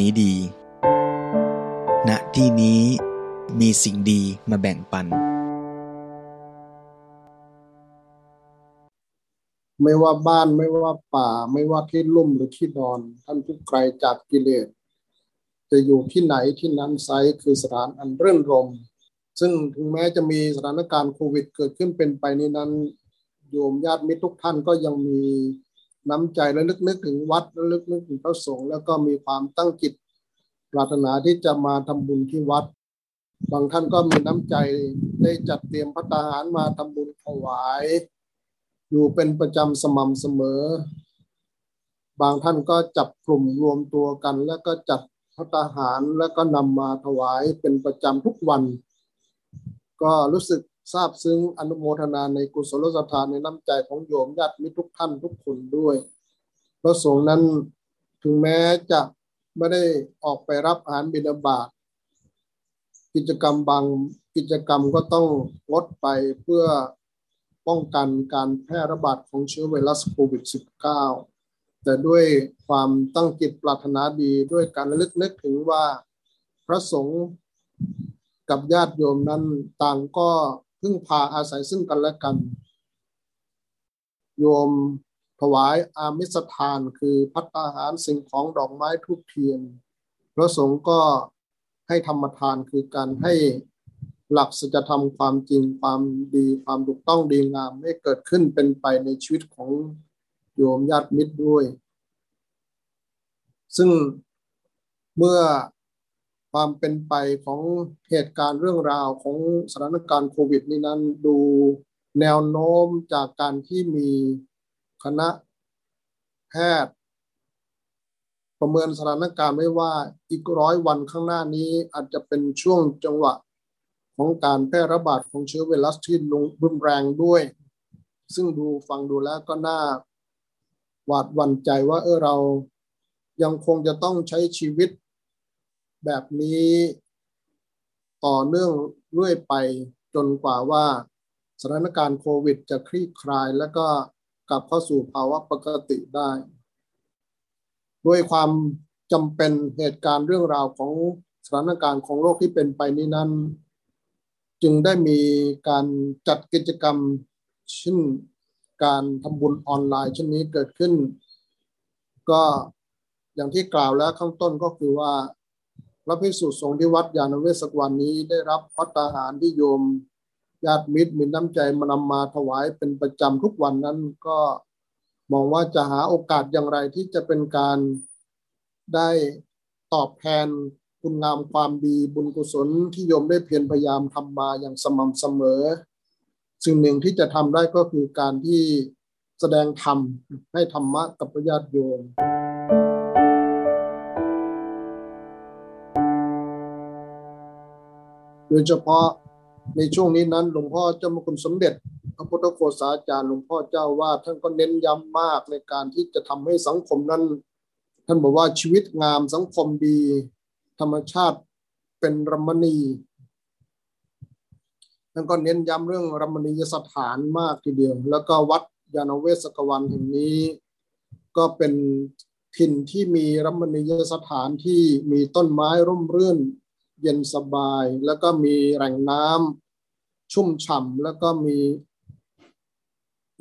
นี้ดี ณ ที่นี้มีสิ่งดีมาแบ่งปัน ไม่ว่าบ้านไม่ว่าป่า ไม่ว่าที่ลุ่มหรือที่นอน ท่านผู้ไกลจากกิเลส จะอยู่ที่ไหนที่นั้นไซคือสถานอันเรื่นรม ซึ่งถึงแม้จะมีสถานการณ์โควิด เกิดขึ้นเป็นไปนี้นั้น โยมญาติมิตรทุกท่านก็ยังมี น้ำใจและลึกนึกถึงวัดและลึกนึกถึงพระสงฆ์แล้วก็มีความตั้งจิต ปรารถนาที่จะมาทำบุญที่วัด บางท่านก็มีน้ำใจได้จัดเตรียมพัตาหารมาทำบุญถวาย อยู่เป็นประจำสม่ำเสมอ บางท่านก็จับกลุ่มรวมตัวกัน แล้วก็จัดพัตาหารแล้วก็นำมาถวายเป็นประจำทุกวัน ก็รู้สึก ซาบซึ้งอนุโมทนาในกุศลสถานในน้ำใจของโยมญาติมิตรทุกท่านทุกคนด้วยพระสงฆ์นั้นถึงแม้จะไม่ได้ออกไปรับอาหารบิณฑบาตกิจกรรมบางกิจกรรมก็ต้องงดไปเพื่อป้องกันการแพร่ระบาดของเชื้อไวรัสโควิด -19 แต่ด้วยความตั้งจิตปรารถนาดีด้วยการระลึกนึกถึงว่าพระสงฆ์กับญาติโยมนั้นต่างก็ พึ่งพาอาศัยซึ่งกันและกัน โยมถวายอามิสทานคือพัตตาหารสิ่งของดอกไม้ทุกเทียนพระสงฆ์ก็ให้ธรรมทานคือการให้หลักสัจธรรมความจริงความดีความถูกต้องดีงามให้เกิดขึ้นเป็นไปในชีวิตของโยมญาติมิตรด้วย ซึ่งเมื่อ ความเป็นไปของเหตุการณ์เรื่องราวของสถานการณ์โควิด นี้นั้นดูแนวโน้มจากการที่มีคณะแพทย์ ประเมินสถานการณ์ไว้ว่าอีกร้อยวันข้างหน้านี้อาจจะเป็นช่วงจังหวะของการแพร่ระบาดของเชื้อไวรัสที่ลงรุนแรงด้วย ซึ่งดูฟังดูแล้วก็น่าหวาดหวั่นใจว่าเออเรายังคงจะต้องใช้ชีวิต แบบนี้ต่อเนื่องเรื่อยไปจนกว่าว่าสถานการณ์โควิดจะคลี่คลาย แล้วก็กลับเข้าสู่ภาวะปกติได้ ด้วยความจำเป็นเหตุการณ์เรื่องราวของสถานการณ์ของโลกที่เป็นไปนี้นั้น จึงได้มีการจัดกิจกรรมเช่นการทำบุญออนไลน์เช่นนี้เกิดขึ้น ก็อย่างที่กล่าวแล้วข้างต้นก็คือว่า พระภิกษุสงฆ์ที่วัดยานเวศกวันนี้ได้รับพัตตาหารที่โยมญาติมิตรมีน้ำใจมานำมาถวายเป็นประจำทุกวันนั้นก็มองว่าจะหาโอกาสอย่างไรที่จะเป็นการได้ตอบแทนคุณงามความดีบุญกุศลที่โยมได้เพียรพยายามทำมาอย่างสม่ำเสมอ สิ่งหนึ่งที่จะทำได้ก็คือการที่แสดงธรรมให้ธรรมะกับญาติโยม โดยเฉพาะในช่วงนี้นั้น หลวงพ่อเจ้ามคุณสมเด็จ พระพุทธโฆษาจารย์หลวงพ่อเจ้าว่าท่านก็เน้นย้ำมากในการที่จะทำให้สังคมนั้น ท่านบอกว่าชีวิตงามสังคมดี ธรรมชาติเป็นรัมณีท่านก็เน้นย้ำเรื่องรัมณียสถานมากทีเดียว แล้วก็วัดยานเวศกวันแห่งนี้ ก็เป็นถิ่นที่มีรัมณียสถานที่มีต้นไม้ร่มรื่น เย็นสบาย แล้วก็มีแหล่งน้ำชุ่มฉ่ำแล้วก็มี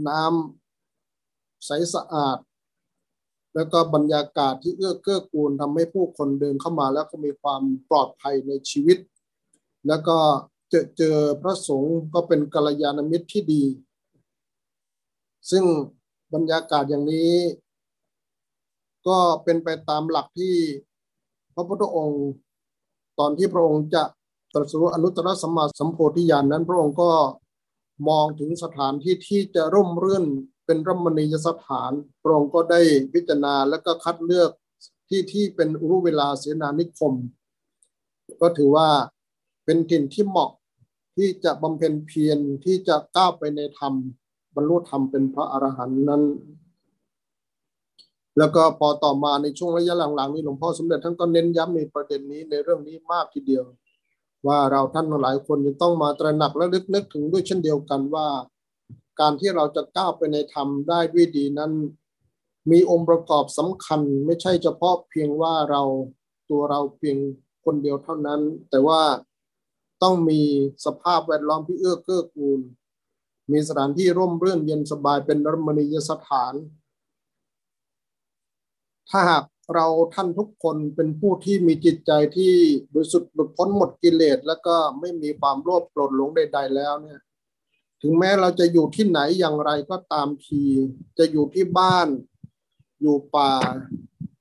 น้ำใสสะอาด แล้วก็บรรยากาศที่เอื้อเกื้อกูลทำให้ผู้คนเดินเข้ามา แล้วก็มีความปลอดภัยในชีวิต แล้วก็เจอเจอพระสงฆ์ก็เป็นกัลยาณมิตรที่ดี ซึ่งบรรยากาศอย่างนี้ ก็เป็นไปตามหลักที่พระพุทธองค์ ตอนที่พระองค์จะตรัสรู้อนุตตรสัมมาสัมโพธิญาณนนั้น พระองค์ก็มองถึงสถานที่ที่จะร่มรื่นเป็นรัมณียสถาน พระองค์ก็ได้พิจารณาและก็คัดเลือกที่ที่เป็นอุรุเวลาเสนานิคม ก็ถือว่าเป็นถิ่นที่เหมาะที่จะบำเพ็ญเพียรที่จะก้าวไปในธรรมบรรลุธรรมเป็นพระอรหันต์นั้น แล้วก็พอต่อมาในช่วงระยะหลังๆนี้หลวงพ่อสมเด็จท่านก็เน้นย้ำในประเด็นนี้ในเรื่องนี้มากทีเดียว ว่าเราท่านหลายคนจะต้องมาตระหนักและลึกนึกถึงด้วยเช่นเดียวกันว่า การที่เราจะก้าวไปในธรรมได้ด้วยดีนั้น มีองค์ประกอบสำคัญไม่ใช่เฉพาะเพียงว่าเราตัวเราเพียงคนเดียวเท่านั้น แต่ว่าต้องมีสภาพแวดล้อมที่เอื้อเกื้อกูล มีสถานที่ร่มรื่นเย็นสบายเป็นรมณียสถาน ถ้าหากเราท่านทุกคนเป็นผู้ที่มีจิตใจที่บริสุทธิ์หลุดพ้นหมดกิเลส แล้วก็ไม่มีความโลภโกรธหลงใด ๆ แล้วเนี่ย ถึงแม้เราจะอยู่ที่ไหนอย่างไรก็ตามที จะอยู่ที่บ้าน อยู่ป่า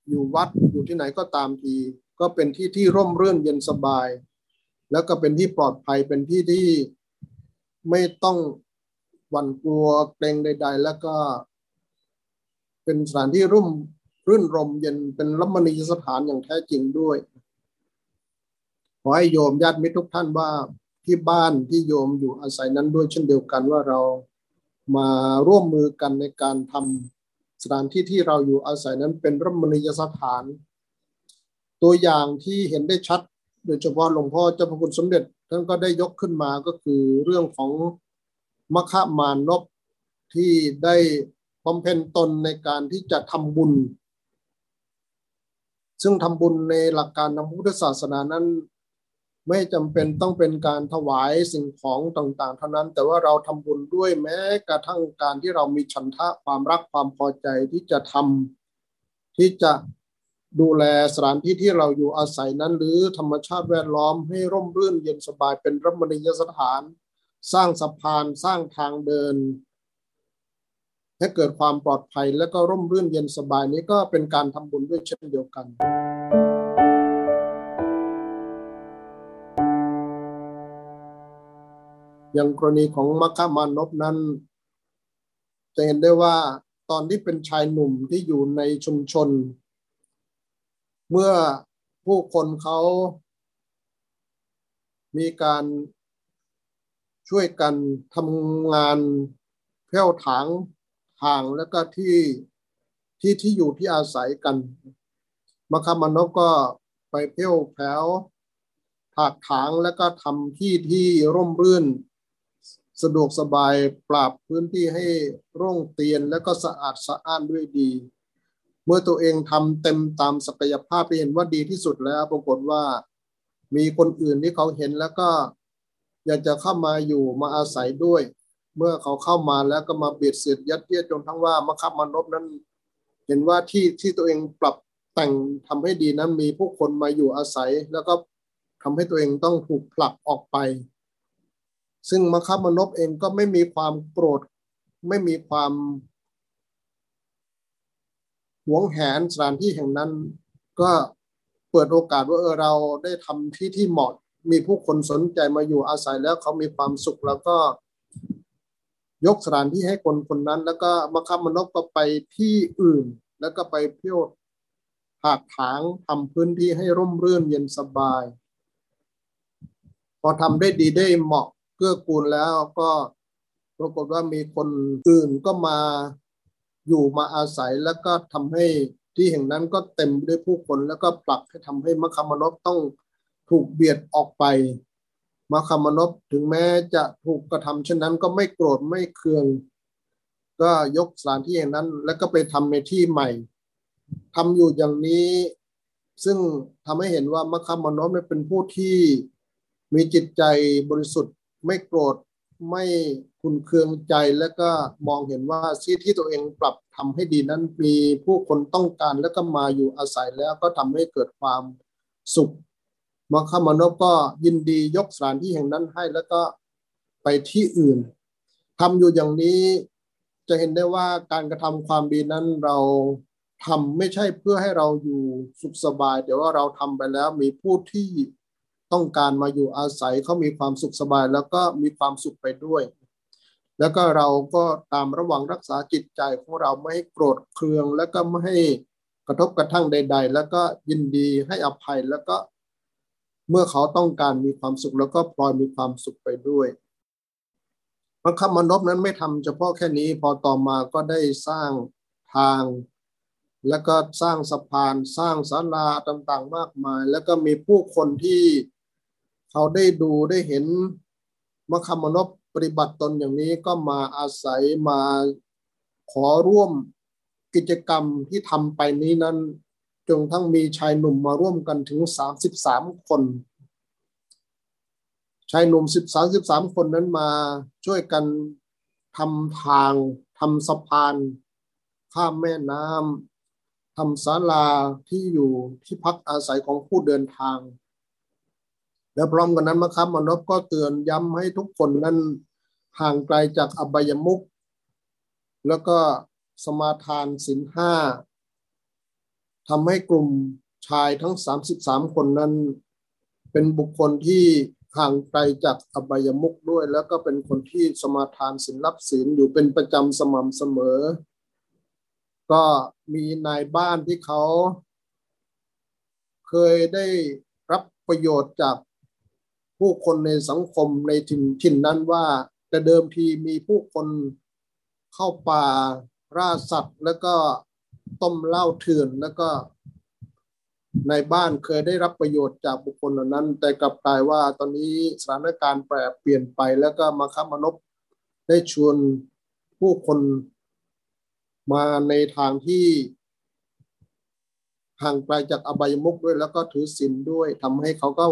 อยู่วัดอยู่ที่ไหนก็ตามที ก็เป็นที่ที่ร่มรื่นเย็นสบาย แล้วก็เป็นที่ปลอดภัยเป็นที่ที่ไม่ต้องหวั่นกลัวเกรงใด ๆ แล้วก็เป็นสถานที่ร่ม รื่นรมเย็นเป็นรัมณีสถานอย่างแท้จริงด้วย ขอให้โยมญาติมิตรทุกท่านว่าที่บ้านที่โยมอยู่อาศัยนั้นด้วยเช่นเดียวกันว่าเรามาร่วมมือกันในการทำสถานที่ที่เราอยู่อาศัยนั้นเป็นรัมณียสถาน ตัวอย่างที่เห็นได้ชัด โดยเฉพาะหลวงพ่อเจ้าพระคุณสมเด็จท่านก็ได้ยกขึ้นมาก็คือเรื่องของมคมานพที่ได้บำเพ็ญตนในการที่จะทำบุญ ซึ่งทำบุญในหลักการทางพุทธศาสนานั้น ไม่จำเป็นต้องเป็นการถวายสิ่งของต่างๆ เท่านั้น แต่ว่าเราทำบุญด้วยแม้กระทั่งการที่เรามีฉันทะความรักความพอใจที่จะทำที่จะดูแลสถานที่ที่เราอยู่อาศัยนั้น หรือธรรมชาติแวดล้อมให้ร่มรื่นเย็นสบายเป็นรัมณียสถาน สร้างสะพานสร้างทางเดิน ให้เกิดความปลอดภัยและก็ร่มรื่นเย็นสบายนี้ก็เป็นการทำบุญด้วยเช่นเดียวกัน อย่างกรณีของมัคคามานพนั้น จะเห็นได้ว่าตอนที่เป็นชายหนุ่มที่อยู่ในชุมชน เมื่อผู้คนเขามีการช่วยกันทำงานเพ่วถาง ทางแล้วก็ที่ที่ที่อยู่ที่อาศัยกันมาคามานพก็ไปเที่ยวแถวถากถางแล้วก็ทำที่ที่ร่มรื่น สะดวกสบายปรับพื้นที่ให้ร่งเตียนแล้วก็สะอาดสะอ้านด้วยดี เมื่อตัวเองทำเต็มตามศักยภาพไปเห็นว่าดีที่สุดแล้ว ปรากฏว่ามีคนอื่นที่เขาเห็นแล้วก็อยากจะเข้ามาอยู่มาอาศัยด้วย เมื่อเขาเข้ามาแล้วก็มาเบียดเสียดยัดเยียดจนทั้งว่ามคับมานพนั้น เห็นว่าที่ที่ตัวเองปรับแต่งทำให้ดีนั้นมีผู้คนมาอยู่อาศัย แล้วก็ทำให้ตัวเองต้องถูกผลักออกไป ซึ่งมคับมนพเองก็ไม่มีความโกรธไม่มีความหวงแหนสถานที่แห่งนั้น ก็เปิดโอกาสว่าเออเราได้ทำที่ที่เหมาะมีผู้คนสนใจมาอยู่อาศัยแล้วเขามีความสุขแล้วก็ ยกสถานที่ให้คนคนนั้น แล้วก็มาคับมนกก็ไปที่อื่น แล้วก็ไปเที่ยวหากถางทำพื้นที่ให้ร่มรื่นเย็นสบาย พอทำได้ดีได้เหมาะเกื้อกูลแล้วก็ปรากฏว่ามีคนอื่นก็มาอยู่มาอาศัยแล้วก็ทำให้ที่แห่งนั้นก็เต็มด้วยผู้คนแล้วก็ปรับให้ทำให้มคามนพต้องถูกเบียดออกไป มาคามนพถึงแม้จะถูกกระทำเช่นนั้นก็ไม่โกรธไม่เคือง ก็ยกสถานที่อย่างนั้น แล้วก็ไปทำในที่ใหม่ทำอยู่อย่างนี้ ซึ่งทำให้เห็นว่ามคามนพเป็นผู้ที่มีจิตใจบริสุทธิ์ ไม่โกรธไม่คุณเคืองใจแล้วก็มองเห็นว่าที่ที่ตัวเองปรับทำให้ดีนั้นมีผู้คนต้องการแล้วก็มาอยู่อาศัยแล้วก็ทำให้เกิดความสุข มคามานพก็ยินดียกสถานที่แห่งนั้นให้แล้วก็ไปที่อื่นทำอยู่อย่างนี้จะเห็นได้ว่าการกระทำความดีนั้นเราทำไม่ใช่เพื่อให้เราอยู่สุขสบาย แต่ว่าเราทำไปแล้วมีผู้ที่ต้องการมาอยู่อาศัยเขามีความสุขสบาย แล้วก็มีความสุขไปด้วย แล้วก็เราก็ตามระวังรักษาจิตใจของเราไม่ให้โกรธเคือง แล้วก็ไม่ให้กระทบกระทั่งใด ๆ แล้วก็ยินดีให้อภัยแล้วก็ เมื่อเขาต้องการมีความสุขแล้วก็พลอยมีความสุขไปด้วยพระคำมนพนั้นไม่ทำเฉพาะแค่นี้พอต่อมาก็ได้สร้างทาง แล้วก็สร้างสะพานสร้างศาลาต่างๆ มากมาย แล้วก็มีผู้คนที่เขาได้ดูได้เห็นมคมนพปฏิบัติตนอย่างนี้ก็มาอาศัยมาขอร่วมกิจกรรมที่ทำไปนี้นั้น จนทั้งมีชายหนุ่มมาร่วมกันถึงสามสิบสามคน ชายหนุ่มสิบสามสิบสามคนนั้นมาช่วยกันทำทางทำสะพาน ข้ามแม่น้ำทำศาลาที่อยู่ที่พักอาศัยของผู้เดินทาง และพร้อมกันนั้นมะครับมนพก็เตือนย้ำให้ทุกคนนั้นห่างไกลจากอบายมุก แล้วก็สมาทานสินห้า ทำให้กลุ่มชายทั้ง 33 คนนั้น เป็นบุคคลที่ห่างไกลจากอบายมุกด้วย แล้วก็เป็นคนที่สมาทานสินรับศีลอยู่เป็นประจำสม่ำเสมอ ก็มีนายบ้านที่เขาเคยได้รับประโยชน์จากผู้คนในสังคมในถิ่นถิ่นนั้นว่า แต่เดิมทีมีผู้คนเข้าป่าร่าสัตว์ แล้วก็ ต้มเหล้าเถื่อนแล้วก็ในบ้านเคยได้รับประโยชน์จากบุคคลเหล่านั้น แต่กลับกลายว่าตอนนี้สถานการณ์แปรเปลี่ยนไปแล้วก็มาคับมนบได้ชวนผู้คนมาในทางที่ห่างไกลจากอบายมุกด้วย แล้วก็ถือศีลด้วยทำให้เขาก็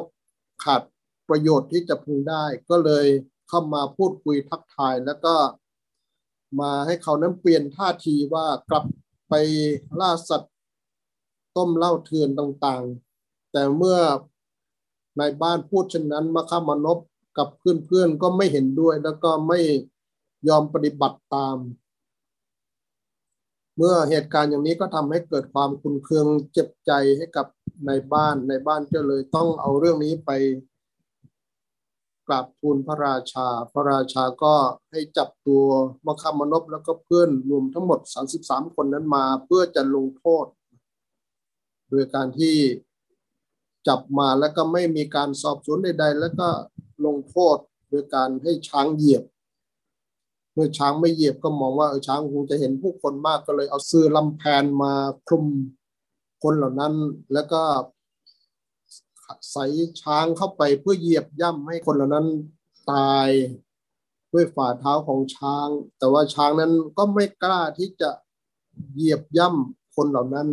ขาดประโยชน์ที่จะพึงได้ ก็เลยเข้ามาพูดคุยทักทายแล้วก็มาให้เขานั้นเปลี่ยนท่าทีว่ากลับ ไปล่าสัตว์ต้มเหล้าเถื่อนต่างๆ แต่เมื่อในบ้านพูดเช่นนั้นมาข้ามานบกับเพื่อนๆก็ไม่เห็นด้วยแล้วก็ไม่ยอมปฏิบัติตาม เมื่อเหตุการณ์อย่างนี้ก็ทำให้เกิดความคุนเคืองเจ็บใจให้กับในบ้านในบ้านก็เลยต้องเอาเรื่องนี้ไป กราบทูลพระราชา พระราชาก็ให้จับตัวมคามนบแล้วก็เพื่อนรวมทั้งหมด 33 คนนั้นมาเพื่อจะลงโทษ โดยการที่จับมาแล้วก็ไม่มีการสอบสวนใด ๆ แล้วก็ลงโทษโดยการให้ช้างเหยียบ เมื่อช้างไม่เหยียบก็มองว่าเออช้างคงจะเห็นผู้คนมากก็เลยเอาเสื้อลำแพนมาคลุมคนเหล่านั้น แล้วก็ ใส่ช้างเข้าไปเพื่อเหยียบย่ำให้คนเหล่านั้นตายด้วยฝ่าเท้าของช้าง แต่ว่าช้างนั้นก็ไม่กล้าที่จะเหยียบย่ำคนเหล่านั้น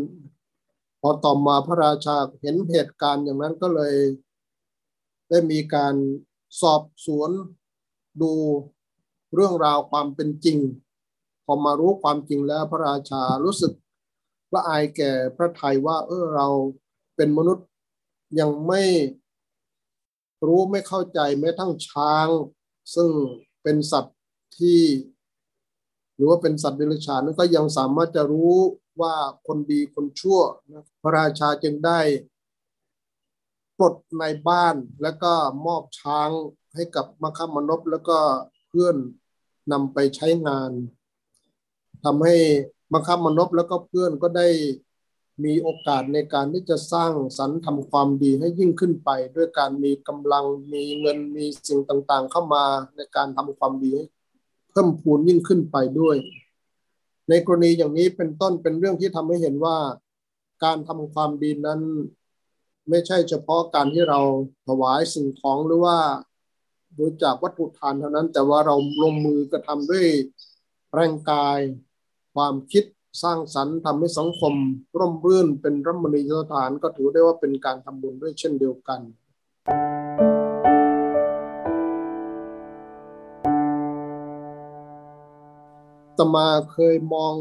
พอต่อมาพระราชาเห็นเหตุการณ์อย่างนั้นก็เลย ได้มีการสอบสวนดูเรื่องราวความเป็นจริง พอมารู้ความจริงแล้วพระราชารู้สึกละอายแก่พระไทยว่า เออเราเป็นมนุษย์ ยังไม่รู้ไม่เข้าใจแม้ทั้งช้าง ซึ่งเป็นสัตว์ที่ หรือว่าเป็นสัตว์เดรัจฉานนั้นก็ยังสามารถจะรู้ว่าคนดีคนชั่วนะพระราชาจึงได้ปลดในบ้านแล้วก็มอบช้างให้กับมคมนบแล้วก็เพื่อนนำไปใช้งานทำให้มคมนบแล้วก็เพื่อนก็ได้ มีโอกาสในการที่จะสร้างสรรค์ทำความดีให้ยิ่งขึ้นไป ด้วยการมีกำลังมีเงินมีสิ่งต่างๆ เข้ามาในการทำความดีเพิ่มพูนยิ่งขึ้นไปด้วย ในกรณีอย่างนี้เป็นต้นเป็นเรื่องที่ทำให้เห็นว่า การทำความดีนั้น ไม่ใช่เฉพาะการที่เราถวายสิ่งของหรือว่าบริจาควัตถุทานเท่านั้น แต่ว่าเราลงมือกระทำด้วยแรงกาย ความคิด สร้างสรรค์ทำให้สังคม ร่มรื่นเป็นรัมณีสถานก็ถือได้ว่าเป็นการทำบุญด้วยเช่นเดียวกัน ตมาเคยมอง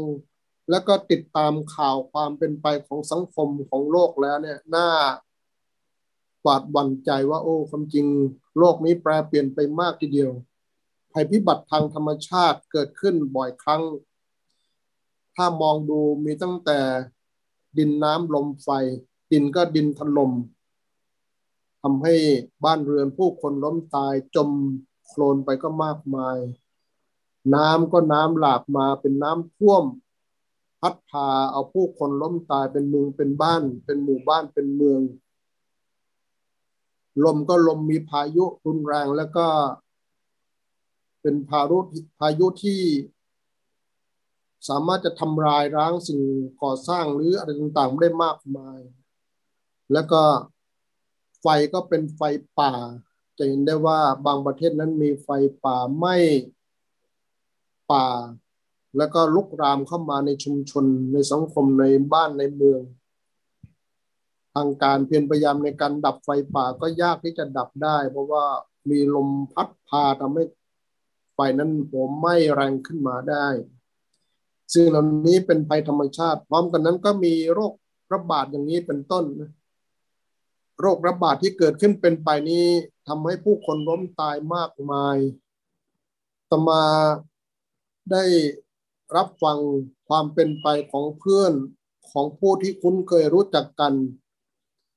แล้วก็ติดตามข่าวความเป็นไปของสังคมของโลกแล้วเนี่ยน่าหวาดหวั่นใจว่าโอ้ความจริง โลกนี้แปรเปลี่ยนไปมากทีเดียวภัยพิบัติทางธรรมชาติเกิดขึ้นบ่อยครั้ง ถ้ามองดูมีตั้งแต่ดินน้ำลมไฟ ดินก็ดินถล่มทำให้บ้านเรือนผู้คนล้มตายจมโคลนไปก็มากมาย น้ำก็น้ำหลากมาเป็นน้ำท่วม พัดพาเอาผู้คนล้มตายเป็นเมืองเป็นบ้าน เป็นหมู่บ้านเป็นเมือง ลมก็ลมมีพายุรุนแรงแล้วก็ เป็นพายุพายุที่ สามารถจะทำลายร้างสิ่งก่อสร้างหรืออะไรต่างๆได้มากมาย แล้วก็ไฟก็เป็นไฟป่า จะเห็นได้ว่าบางประเทศนั้นมีไฟป่าไหม้ป่า แล้วก็ลุกรามเข้ามาในชุมชนในสังคมในบ้านในเมือง ทางการเพียรพยายามในการดับไฟป่าก็ยากที่จะดับได้ เพราะว่ามีลมพัดพาทำให้ไฟนั้นโหมไหม้แรงขึ้นมาได้ ซึ่งเหล่านี้เป็นภัยธรรมชาติ พร้อมกันนั้นก็มีโรคระบาดอย่างนี้เป็นต้น โรคระบาดที่เกิดขึ้นเป็นไปนี้ทำให้ผู้คนล้มตายมากมายตมาได้รับฟังความเป็นไปของเพื่อนของผู้ที่คุ้นเคยรู้จักกัน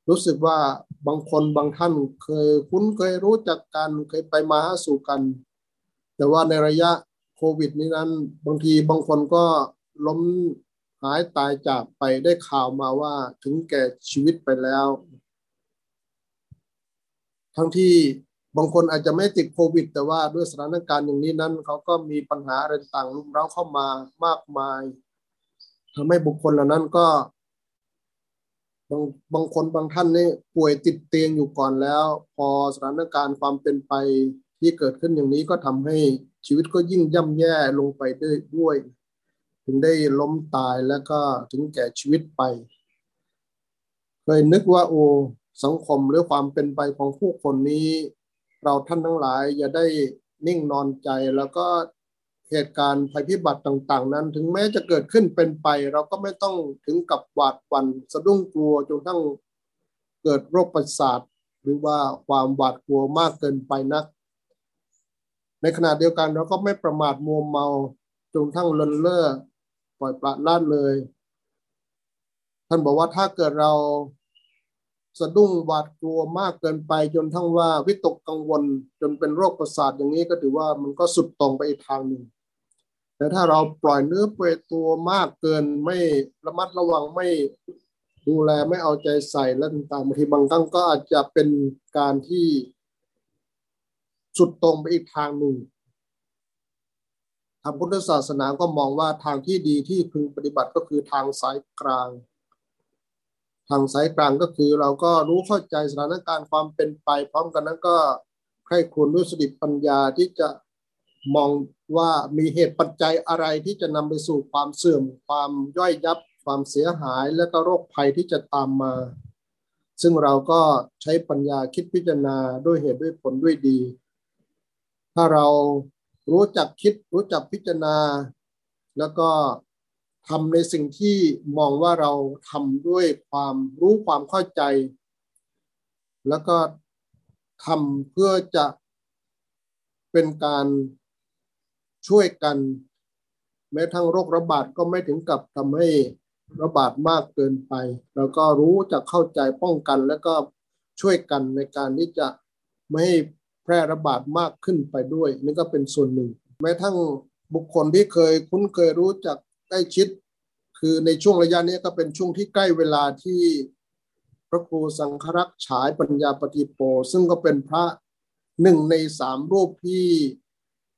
รู้สึกว่าบางคนบางท่านเคยคุ้นเคยรู้จักกัน เคยไปมาหาสู่กัน แต่ว่าในระยะ วิดนี้นั้น บางทีบางคนก็ล้มหายตายจากไปได้ข่าวมาว่าถึงแก่ชีวิตไปแล้ว ทั้งที่บางคนอาจจะไม่ติดโควิด แต่ว่าด้วยสถานการณ์อย่างนี้นั้นเขาก็มีปัญหาอะไรต่างรุมเร้าเข้ามามากมายทำให้บุคคลเหล่านั้นก็บางบางคนบางท่านนี่ป่วยติดเตียงอยู่ก่อนแล้ว พอสถานการณ์ความเป็นไปที่เกิดขึ้นอย่างนี้ก็ทำให้ ชีวิตก็ยิ่งย่ำแย่ลงไปด้วยด้วย ถึงได้ล้มตายแล้วก็ถึงแก่ชีวิตไป เคยนึกว่าโอสังคมหรือความเป็นไปของผู้คนนี้ เราท่านทั้งหลายอย่าได้นิ่งนอนใจแล้วก็เหตุการณ์ภัยพิบัติต่างๆ นั้น ถึงแม้จะเกิดขึ้นเป็นไป เราก็ไม่ต้องถึงกับหวาดหวั่นสะดุ้งกลัวจนทั้งเกิดโรคประสาท หรือว่าความหวาดกลัวมากเกินไปนัก ในขณะเดียวกันเราก็ไม่ประมาทมัวเมาจนทั้งเลินเล่อปล่อยปละละเลย ท่านบอกว่าถ้าเกิดเราสะดุ้งหวาดกลัวมากเกินไปจนทั้งว่าวิตกกังวลจนเป็นโรคประสาทอย่างนี้ก็ถือว่ามันก็สุดตรงไปอีกทางหนึ่งแต่ถ้าเราปล่อยเนื้อเปรตัวมากเกินไม่ระมัดระวังไม่ดูแลไม่เอาใจใส่และต่างๆบางทีบางครั้งก็อาจจะเป็นการที่ สุดตรงไปอีกทางหนึ่งทางพุทธศาสนาก็มองว่าทางที่ดีที่พึงปฏิบัติก็คือทางสายกลาง ทางสายกลางก็คือเราก็รู้เข้าใจสถานการณ์ความเป็นไป พร้อมกันนั้นก็ใครควรด้วยสติปัญญาที่จะมองว่ามีเหตุปัจจัยอะไรที่จะนำไปสู่ความเสื่อม ความย่อยยับ ความเสียหาย และก็โรคภัยที่จะตามมา ซึ่งเราก็ใช้ปัญญาคิดพิจารณาด้วยเหตุด้วยผลด้วยดี ถ้าเรารู้จักคิดรู้จักพิจารณา แล้วก็ทำในสิ่งที่มองว่าเราทำด้วยความรู้ความเข้าใจ แล้วก็ทำเพื่อจะเป็นการช่วยกัน แม้ทั้งโรคระบาดก็ไม่ถึงกับทำให้ระบาดมากเกินไป แล้วก็รู้จะเข้าใจป้องกันแล้วก็ช่วยกันในการที่จะไม่ให้ แพร่ระบาดมากขึ้นไปด้วย นี่ก็เป็นส่วนหนึ่ง แม้ทั้งบุคคลที่เคยคุ้นเคยรู้จักใกล้ชิด คือในช่วงระยะนี้ก็เป็นช่วงที่ใกล้เวลาที่พระครูสังฆรักษ์ฉายปัญญาปฏิโป ซึ่งก็เป็นพระหนึ่งในสามรูปที่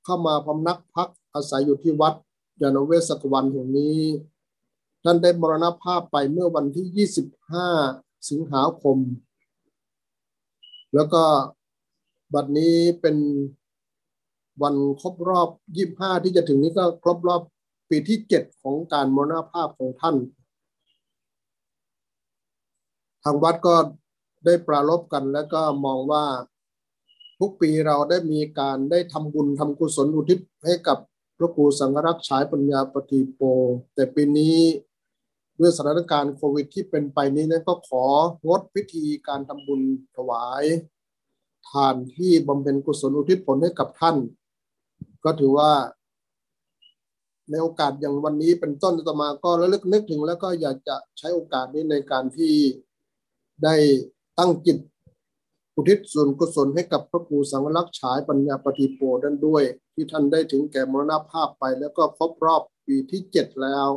เข้ามาพำนักพักอาศัยอยู่ที่วัดยานเวศกวันแห่งนี้ท่านได้มรณภาพไปเมื่อวันที่ 25 สิงหาคม แล้วก็ บัดนี้เป็นวันครบรอบ 25 ที่จะถึงนี้ก็ครบรอบปีที่เจ็ดของการมรณภาพของท่าน ทางวัดก็ได้ปรารบกันแล้วก็มองว่าทุกปีเราได้มีการได้ทำบุญทำกุศลอุทิศให้กับพระครูสังฆรักษ์ฉายปัญญาปฏิโป แต่ปีนี้ด้วยสถานการณ์โควิดที่เป็นไปนี้นั้นก็ของดพิธีการทำบุญถวาย ทานที่บำเพ็ญกุศลอุทิศผลให้กับท่าน ก็ถือว่า ในโอกาสอย่างวันนี้เป็นต้นต่อมาก็ระลึกนึกถึง แล้วก็อยากจะใช้โอกาสนี้ในการที่ได้ตั้งจิตอุทิศส่วนกุศลให้กับพระครูสังวรักษ์ฉายปัญญาปฏิโปดันด้วย ที่ท่านได้ถึงแก่มรณภาพไป แล้วก็ครบรอบปีที่เจ็ดแล้ว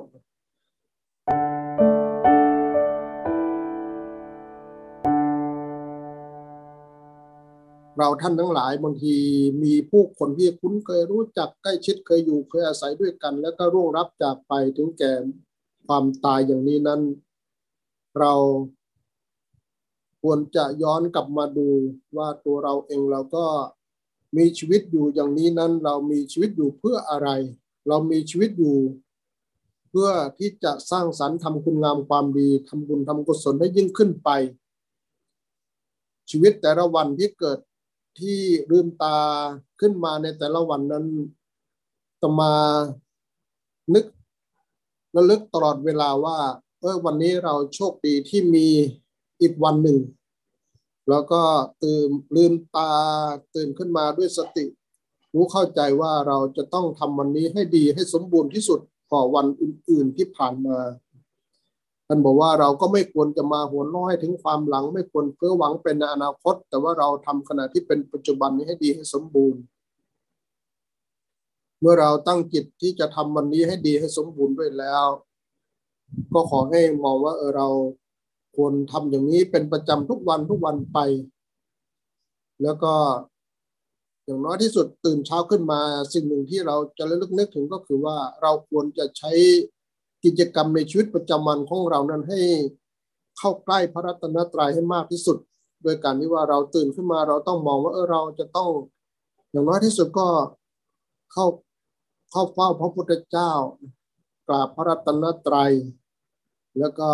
เราท่านทั้งหลายบางทีมีผู้คนที่คุ้นเคยรู้จักใกล้ชิดเคยอยู่เคยอาศัยด้วยกัน แล้วก็ร่วงรับจากไปถึงแก่ความตายอย่างนี้นั้น เราควรจะย้อนกลับมาดูว่าตัวเราเองเราก็มีชีวิตอยู่อย่างนี้นั้น เรามีชีวิตอยู่เพื่ออะไร เรามีชีวิตอยู่ เพื่อที่จะสร้างสรรค์ทำคุณงามความดีทำบุญทำกุศลให้ยิ่งขึ้นไป ชีวิตแต่ละวันที่เกิด ที่ลืมตาขึ้นมาในแต่ละวันนั้นตมานึกระลึกตลอดเวลาว่าเออวันนี้เราโชคดีที่มีอีกวันหนึ่ง แล้วก็ตื่นลืมตาตื่นขึ้นมาด้วยสติ รู้เข้าใจว่าเราจะต้องทำวันนี้ให้ดีให้สมบูรณ์ที่สุดกว่าวันอื่น ๆที่ผ่านมา ท่านบอกว่าเราก็ไม่ควรจะมาหัวน้อยถึงความหลัง ไม่ควรเพื่อหวังเป็นในอนาคต แต่ว่าเราทำขณะที่เป็นปัจจุบันนี้ให้ดีให้สมบูรณ์ เมื่อเราตั้งจิตที่จะทำวันนี้ให้ดีให้สมบูรณ์ด้วยแล้ว ก็ขอให้มองว่าเออเราควรทำอย่างนี้เป็นประจำทุกวันทุกวันไป แล้วก็อย่างน้อยที่สุดตื่นเช้าขึ้นมาสิ่งหนึ่งที่เราจะระลึกนึกถึงก็คือว่าเราควรจะใช้ กิจกรรมในชีวิตประจำวันของเรานั้นให้เข้าใกล้พระรัตนตรัยให้มากที่สุด โดยการที่ว่าเราตื่นขึ้นมาเราต้องมองว่าเออเราจะต้อง อย่างน้อยที่สุดก็เข้าเข้าเฝ้าพระพุทธเจ้ากราบพระรัตนตรัย แล้วก็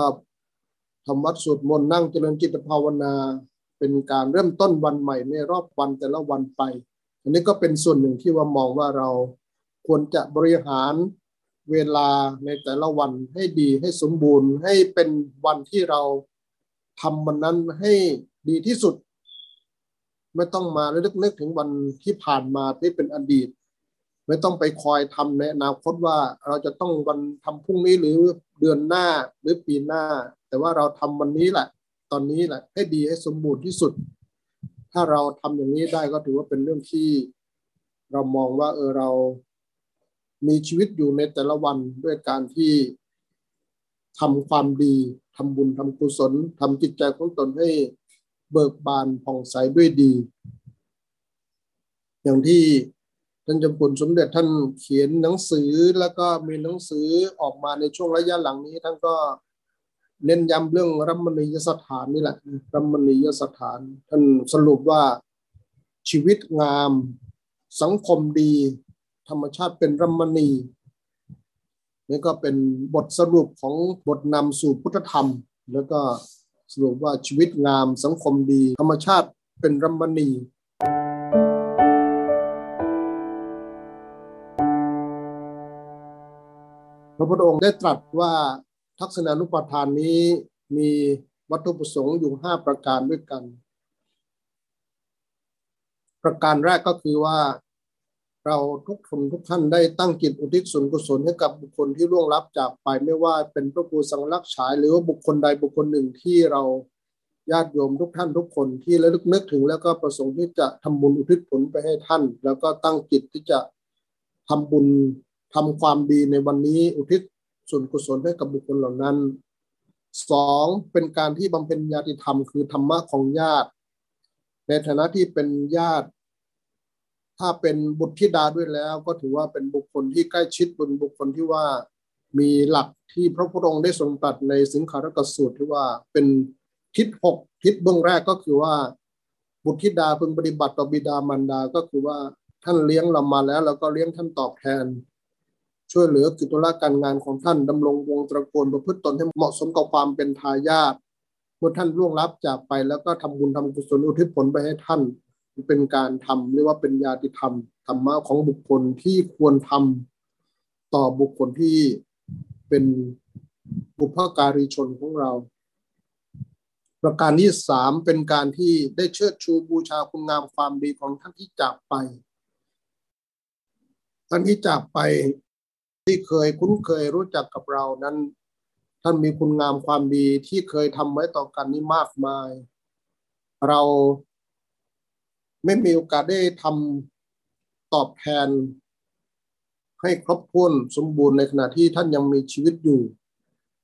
ทำวัดสวดมนต์นั่งเจริญจิตภาวนา เป็นการเริ่มต้นวันใหม่ในรอบวันแต่ละวันไป อันนี้ก็เป็นส่วนหนึ่งที่ว่ามองว่าเราควรจะบริหาร เวลาในแต่ละวันให้ดีให้สมบูรณ์ ให้เป็นวันที่เราทำมันนั้นให้ดีที่สุด ไม่ต้องมาเลึกนึกถึงวันที่ผ่านมาที่เป็นอดีต ไม่ต้องไปคอยทำในอนาคตว่าเราจะต้องวันทำพรุ่งนี้หรือเดือนหน้าหรือปีหน้า แต่ว่าเราทำวันนี้แหละ ตอนนี้แหละ ให้ดีให้สมบูรณ์ที่สุด ถ้าเราทำอย่างนี้ได้ก็ถือว่าเป็นเรื่องที่เรามองว่าเออเรา มีชีวิตอยู่ในแต่ละวันด้วยการที่ทำความดีทำบุญทำกุศลทำจิตใจของตนให้เบิกบานผ่องใสด้วยดี อย่างที่ท่านจำปุนสมเด็จท่านเขียนหนังสือแล้วก็มีหนังสือออกมาในช่วงระยะหลังนี้ท่านก็เน้นย้ำเรื่องรัมณียสถานนี่แหละรัมณียสถาน ท่านสรุปว่าชีวิตงาม สังคมดี ธรรมชาติเป็นรัมณีนี่ก็เป็นบทสรุปของบทนำสู่พุทธธรรม แล้วก็สรุปว่าชีวิตงามสังคมดี ธรรมชาติเป็นรัมณีพระพุทธองค์ได้ตรัสว่าทักษณานุปทานนี้มีวัตถุประสงค์อยู่ห้าประการด้วยกัน ประการแรกก็คือว่า เราทุกคนทุกท่านได้ตั้งจิตอุทิศส่วนกุศลให้กับบุคคลที่ร่วงลับจากไปไม่ว่าเป็นพระครูสังรักษาหรือว่าบุคคลใดบุคคลหนึ่งที่เราญาติโยมทุกท่านทุกคนที่ระลึกนึกถึง แล้วก็ประสงค์ที่จะทำบุญอุทิศผลไปให้ท่าน แล้วก็ตั้งจิตที่จะทำบุญทำความดีในวันนี้อุทิศส่วนกุศลให้กับบุคคลเหล่านั้นสองเป็นการที่บำเพ็ญญาติธรรมคือธรรมะของญาติ ในฐานะที่เป็นญาติ ถ้าเป็นบุตรธิดาด้วยแล้ว ก็ถือว่าเป็นบุคคลที่ใกล้ชิดบนบุคคลที่ว่ามีหลักที่พระพุทธองค์ได้ทรงตัดในสิงขารกสูตรที่ว่าเป็นทิศหกทิศเบื้องแรกก็คือว่า บุตรธิดาพึงปฏิบัติต่อบิดามารดาก็คือว่าท่านเลี้ยงเรามาแล้ว แล้วก็เลี้ยงท่านตอบแทน ช่วยเหลือกิจธุระการงานของท่านดำรงวงตระกูลประพฤติตนให้เหมาะสมกับความเป็นทายาทเมื่อท่านล่วงลับจากไปแล้วก็ทำบุญทำกุศลอุทิศผลไปให้ท่าน เป็นการทำเรียกว่าเป็นญาติธรรมธรรมะของบุคคลที่ควรทำต่อบุคคลที่เป็นบุพการีชนของเรา ประการที่สามเป็นการที่ได้เชิดชูบูชาคุณงามความดีของท่านที่จากไป ท่านที่จากไปที่เคยคุ้นเคยรู้จักกับเรานั้น ท่านมีคุณงามความดีที่เคยทำไว้ต่อกันนี้มากมาย เรา ไม่มีโอกาสได้ทำตอบแทน ให้ครบถ้วนสมบูรณ์ในขณะที่ท่านยังมีชีวิตอยู่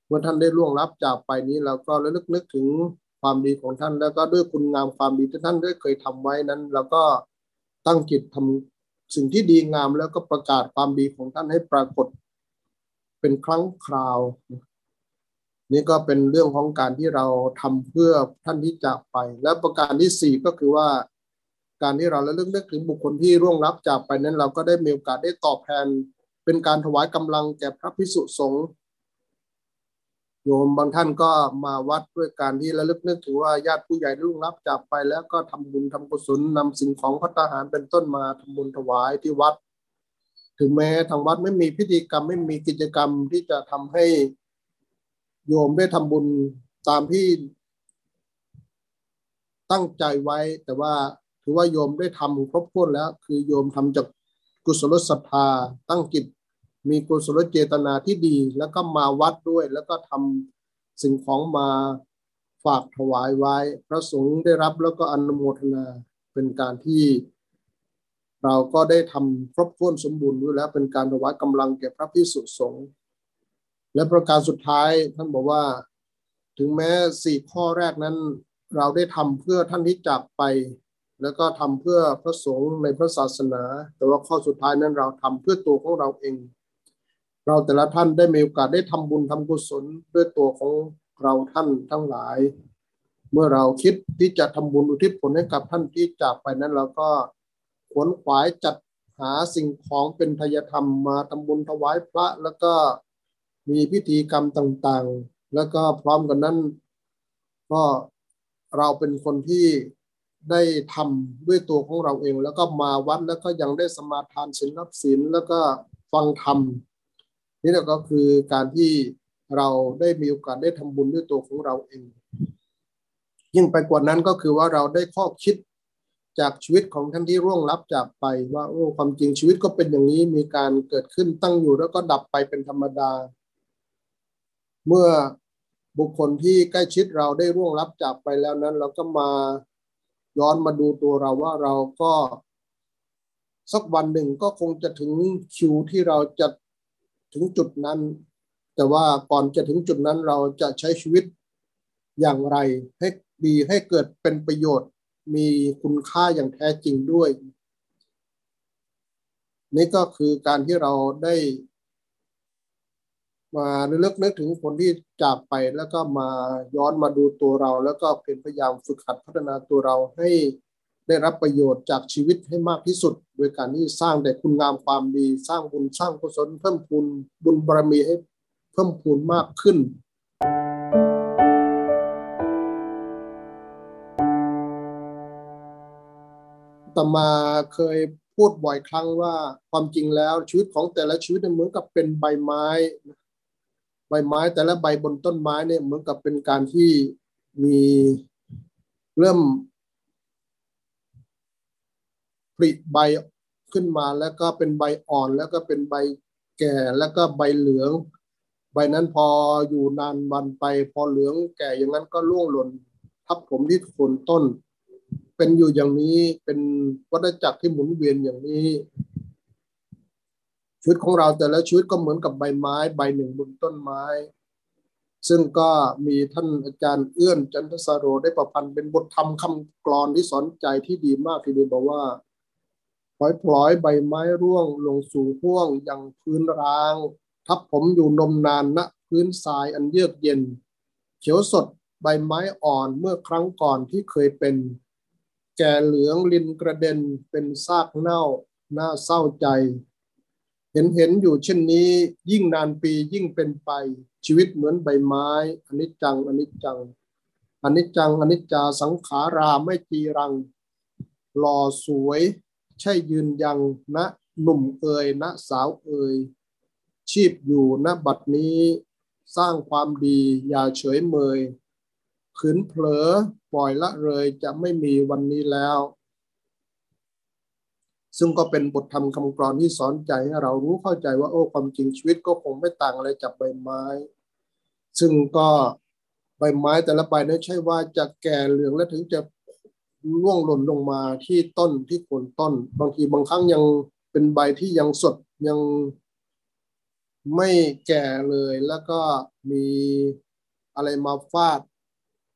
เมื่อท่านได้ล่วงลับจากไปนี้เราก็ระลึกนึกถึงความดีของท่าน แล้วก็ด้วยคุณงามความดีที่ท่านได้เคยทำไว้นั้นเราก็ตั้งจิตทำสิ่งที่ดีงาม แล้วก็ประกาศความดีของท่านให้ปรากฏ เป็นครั้งคราวนี่ก็เป็นเรื่องของการที่เราทำเพื่อท่านที่จากไป และประการที่สี่ก็คือว่า การที่เราระลึกนึกถึงบุคคลที่ร่วงรับจากไปนั้นเราก็ได้มีโอกาสได้ตอบแทน เป็นการถวายกำลังแก่พระพิสุสงฆ์โยมบางท่านก็มาวัดด้วยการที่ระลึกนึกถึงว่าญาติผู้ใหญ่รุ่งรับจากไปแล้วก็ทำบุญทำกุศลนำสิ่งของพระทหารเป็นต้นมาทำบุญถวายที่วัด ถึงแม้ทางวัดไม่มีพิธีกรรมไม่มีกิจกรรมที่จะทำให้โยมได้ทำบุญตามที่ตั้งใจไว้ แต่ว่า ถือว่าโยมได้ทำครบถ้วนแล้ว คือโยมทำจากกุศลศรัทธาตั้งจิตมีกุศลเจตนาที่ดี แล้วก็มาวัดด้วย แล้วก็ทำสิ่งของมาฝากถวายไว้ พระสงฆ์ได้รับแล้วก็อนุโมทนาเป็นการที่ เราก็ได้ทำครบถ้วนสมบูรณ์ด้วยแล้ว เป็นการถวายกำลังแก่พระพิสุสงฆ์และประการสุดท้ายท่านบอกว่า ถึงแม้สี่ข้อแรกนั้น เราได้ทำเพื่อท่านที่จากไป แล้วก็ทำเพื่อพระสงฆ์ในพระศาสนา แต่ว่าข้อสุดท้ายนั้นเราทำเพื่อตัวของเราเอง เราแต่ละท่านได้มีโอกาสได้ทำบุญทำกุศลด้วยตัวของเราท่านทั้งหลาย เมื่อเราคิดที่จะทำบุญอุทิศผลให้กับท่านที่จากไปนั้นเราก็ขวนขวายจัดหาสิ่งของเป็นทายธรรมมาทำบุญถวายพระแล้วก็มีพิธีกรรมต่างๆ แล้วก็พร้อมกันนั้น ก็เราเป็นคนที่ ได้ทำด้วยตัวของเราเอง แล้วก็มาวัดแล้วก็ยังได้สมาทานศีลรับศีลแล้วก็ฟังธรรมนี่แหละก็คือการที่เราได้มีโอกาสได้ทำบุญด้วยตัวของเราเอง ยิ่งไปกว่านั้นก็คือว่าเราได้ข้อคิดจากชีวิตของท่านที่ร่วงลับจากไปว่าโอ้ความจริงชีวิตก็เป็นอย่างนี้มีการเกิดขึ้นตั้งอยู่แล้วก็ดับไปเป็นธรรมดา เมื่อบุคคลที่ใกล้ชิดเราได้ร่วงลับจากไปแล้วนั้น เราก็มา ย้อนมาดูตัวเราว่าเราก็สักวันหนึ่งก็คงจะถึงคิวที่เราจะถึงจุดนั้น แต่ว่าก่อนจะถึงจุดนั้นเราจะใช้ชีวิตอย่างไรให้ดีให้เกิดเป็นประโยชน์มีคุณค่าอย่างแท้จริงด้วย นี่ก็คือการที่เราได้ มาเลือกนึกถึงคนที่จากไปแล้วก็มาย้อนมาดูตัวเรา แล้วก็เป็นพยายามฝึกหัดพัฒนาตัวเราให้ได้รับประโยชน์จากชีวิตให้มากที่สุด โดยการที่สร้างแต่คุณงามความดี สร้างบุญสร้างกุศลเพิ่มพูนบุญบารมีให้เพิ่มพูนมากขึ้นต่อมาเคยพูดบ่อยครั้งว่าความจริงแล้วชีวิตของแต่ละชีวิตเหมือนกับเป็นใบไม้ ใบไม้ แต่ละใบบนต้นไม้เนี่ยเหมือนกับเป็นการที่มีเริ่มริใบขึ้นมาแล้วก็เป็นใบอ่อน แล้วก็เป็นใบแก่แล้วก็ใบเหลือง ใบนั้นพออยู่นานวันไป พอเหลืองแก่อย่างนั้นก็ร่วงหล่นทับผมที่โคนต้น เป็นอยู่อย่างนี้เป็นวัฏจักรที่หมุนเวียนอย่างนี้ ชีวิตของเราแต่ละชีวิตก็เหมือนกับใบไม้ ใบหนึ่งบนต้นไม้ ซึ่งก็มีท่านอาจารย์เอื้อนจันทสโรได้ประพันธ์เป็นบทธรรมคำกรอนที่สอนใจที่ดีมากทีเดียวบอกว่าลอยพลอยใบไม้ร่วงลงสู่ห้วงอย่างพื้นร้าง ทับผมอยู่นมนานณพื้นทรายอันเยือกเย็น เขียวสดใบไม้อ่อนเมื่อครั้งก่อนที่เคยเป็น แก่เหลืองลินกระเด็นเป็นซากเน่าน่าเศร้าใจ เห็นเห็นอยู่เช่นนี้ยิ่งนานปียิ่งเป็นไป ชีวิตเหมือนใบไม้อนิจจังอนิจจังอนิจจังอนิจจาสังขาราไม่จีรัง หล่อสวย ใช่ยืนยังณหนุ่มเอ่ยณสาวเอ่ยชีพอยู่ณบัดนี้ สร้างความดีอย่าเฉยเมยขืนเผลอปล่อยละเลยจะไม่มีวันนี้แล้ว ซึ่งก็เป็นบทธรรมคำกรอนที่สอนใจให้เรารู้เข้าใจว่าโอ้ความจริงชีวิตก็คงไม่ต่างอะไรจากใบไม้ ซึ่งก็ใบไม้แต่ละใบนั้นใช่ว่าจะแก่เหลืองและถึงจะร่วงหล่นลงมาที่ต้นที่โคนต้น บางทีบางครั้งยังเป็นใบที่ยังสดยังไม่แก่เลยแล้วก็มีอะไรมาฟาด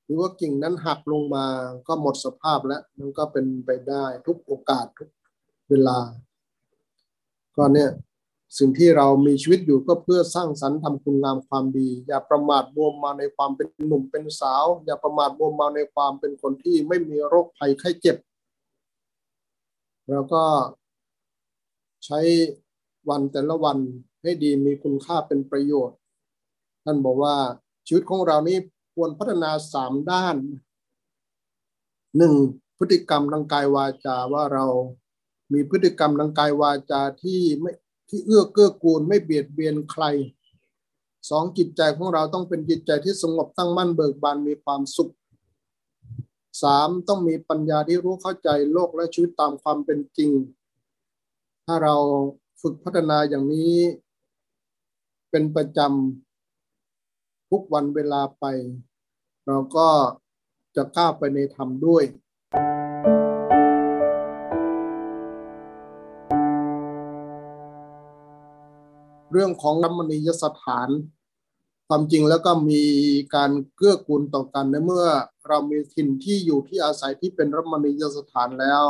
หรือว่ากิ่งนั้นหักลงมาก็หมดสภาพแล้วมันก็เป็นไปได้ทุกโอกาสทุก เวลา ก็เนี่ยสิ่งที่เรามีชีวิตอยู่ก็เพื่อสร้างสรรค์ทำคุณงามความดี อย่าประมาทบวมมาในความเป็นหนุ่มเป็นสาว อย่าประมาทบวมมาในความเป็นคนที่ไม่มีโรคภัยไข้เจ็บ แล้วก็ใช้วันแต่ละวันให้ดีมีคุณค่าเป็นประโยชน์ ท่านบอกว่าชีวิตของเรานี้ควรพัฒนาสามด้านหนึ่งพฤติกรรมทางกายวาจาว่าเรา มีพฤติกรรมทางกายวาจาที่ไม่ที่เอื้อเกื้อกูลไม่เบียดเบียนใครสองจิตใจของเราต้องเป็นจิตใจที่สงบตั้งมั่นเบิกบานมีความสุขสามต้องมีปัญญาที่รู้เข้าใจโลกและชีวิตตามความเป็นจริง ถ้าเราฝึกพัฒนาอย่างนี้ เป็นประจำทุกวันเวลาไป เราก็จะก้าวไปในธรรมด้วย เรื่องของรัมณียสถาน ความจริงแล้วก็มีการเกื้อกูลต่อกันในเมื่อเรามีถิ่นที่อยู่ที่อาศัยที่เป็นรัมณียสถานแล้ว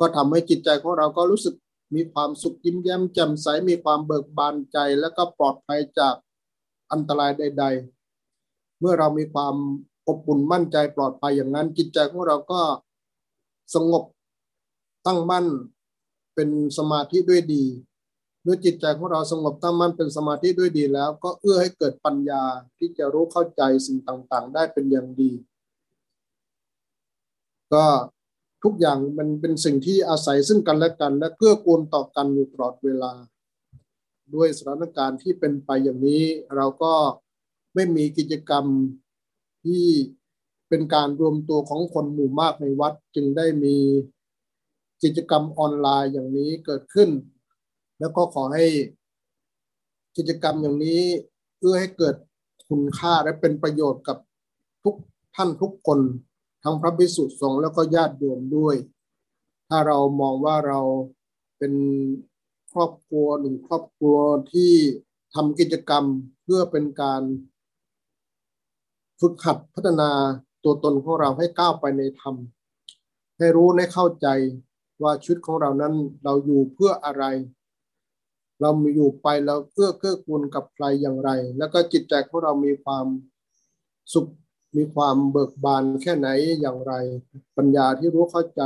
ก็ทำให้จิตใจของเราก็รู้สึกมีความสุขยิ้มแย้มแจ่มใสมีความเบิกบานใจ และก็ปลอดภัยจากอันตรายใด ๆ เมื่อเรามีความอบอุ่นมั่นใจปลอดภัยอย่างนั้นจิตใจของเราก็สงบตั้งมั่นเป็นสมาธิด้วยดี เมื่อจิตใจของเราสงบตั้งมั่นเป็นสมาธิด้วยดีแล้ว ก็เอื้อให้เกิดปัญญาที่จะรู้เข้าใจสิ่งต่างๆ ได้เป็นอย่างดี ก็ทุกอย่างมันเป็นสิ่งที่อาศัยซึ่งกันและกัน และเกื้อกูลต่อกันอยู่ตลอดเวลา ด้วยสถานการณ์ที่เป็นไปอย่างนี้ เราก็ไม่มีกิจกรรมที่เป็นการรวมตัวของคนหมู่มากในวัดจึงได้มีกิจกรรมออนไลน์อย่างนี้เกิดขึ้น แล้วก็ขอให้กิจกรรมอย่างนี้เพื่อให้เกิดคุณค่าและเป็นประโยชน์กับทุกท่านทุกคน ทั้งพระภิกษุสงฆ์แล้วก็ญาติโยมด้วย ถ้าเรามองว่าเราเป็นครอบครัวหนึ่งครอบครัวที่ทำกิจกรรมเพื่อเป็นการฝึกหัดพัฒนาตัวตนของเราให้ก้าวไปในธรรม ให้รู้ให้เข้าใจว่าชุดของเรานั้นเราอยู่เพื่ออะไร เรามีอยู่ไปแล้วเพื่อเกื้อกูลกับใครอย่างไร แล้วก็จิตใจของเรามีความสุขมีความเบิกบานแค่ไหนอย่างไร ปัญญาที่รู้เข้าใจ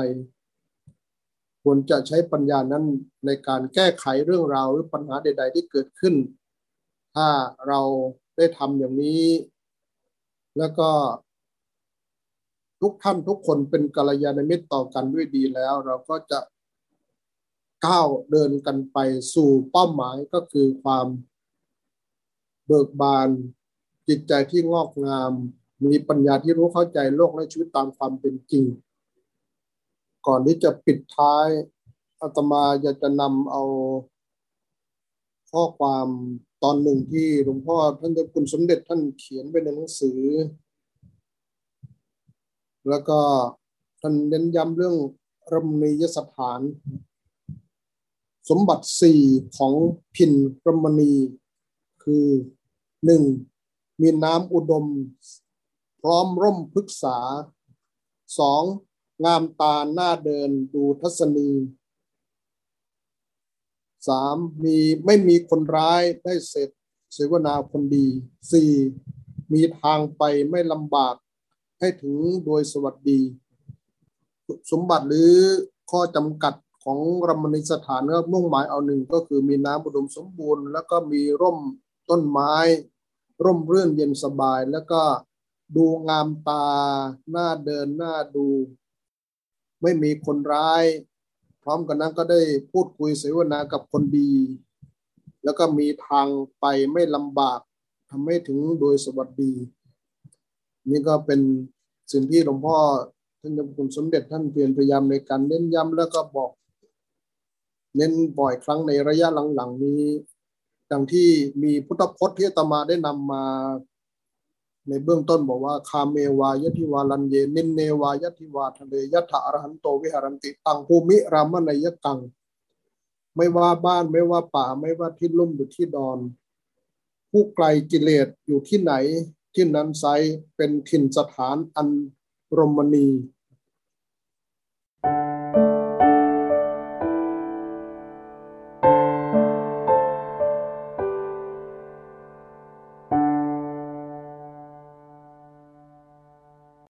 ควรจะใช้ปัญญานั้นในการแก้ไขเรื่องราวหรือปัญหาใด ๆ ที่เกิดขึ้น ถ้าเราได้ทำอย่างนี้ แล้วก็ทุกท่านทุกคนเป็นกัลยาณมิตรต่อกันด้วยดีแล้ว เราก็จะ ก้าวเดินกันไปสู่เป้าหมายก็คือความเบิกบานจิตใจที่งอกงาม มีปัญญาที่รู้เข้าใจโลกและชีวิตตามความเป็นจริง ก่อนที่จะปิดท้ายอาตมาอยากจะนำเอาข้อความตอนหนึ่งที่หลวงพ่อท่านเจ้าคุณสมเด็จท่านเขียนไปในหนังสือ แล้วก็ท่านเน้นย้ำเรื่องรมณียสถาน สมบัติสี่ของพินรมณีคือหนึ่งมีน้ำอุดม พร้อมร่มพฤกษาสองงามตาหน้าเดินดูทัศนีสามมีไม่มีคนร้ายได้เสร็จเสวนาคนดีสี่มีทางไปไม่ลำบากให้ถึงโดยสวัสดี สมบัติหรือข้อจำกัด ของรมณีสถานก็มุ่งหมายเอาหนึ่งก็คือมีน้ำอุดมสมบูรณ์ แล้วก็มีร่มต้นไม้ ร่มเรื่นเย็นสบาย แล้วก็ดูงามตาหน้าเดินหน้าดู ไม่มีคนร้าย พร้อมกันนั้นก็ได้พูดคุยเสวนากับคนดี แล้วก็มีทางไปไม่ลำบากทำให้ถึงโดยสวัสดี นี่ก็เป็นสิ่งที่หลวงพ่อท่านเจ้าคุณสมเด็จท่านเพียรพยายามในการเน้นย้ำแล้วก็บอก เน้นบ่อยครั้งในระยะหลังๆนี้ ดังที่มีพุทธพจน์ที่ตมาได้นำมา ในเบื้องต้นบอกว่า คาเมวายทิวาลันเยนินเนวายทิวาทะเลยะถาอรหันโตวิหารันติตังภูมิรามนยกัง ไม่ว่าบ้านไม่ว่าป่าไม่ว่าที่ลุ่มหรือที่ดอน ผู้ไกลกิเลสอยู่ที่ไหนที่นั้นไซเป็นถิ่นสถานอันรมณี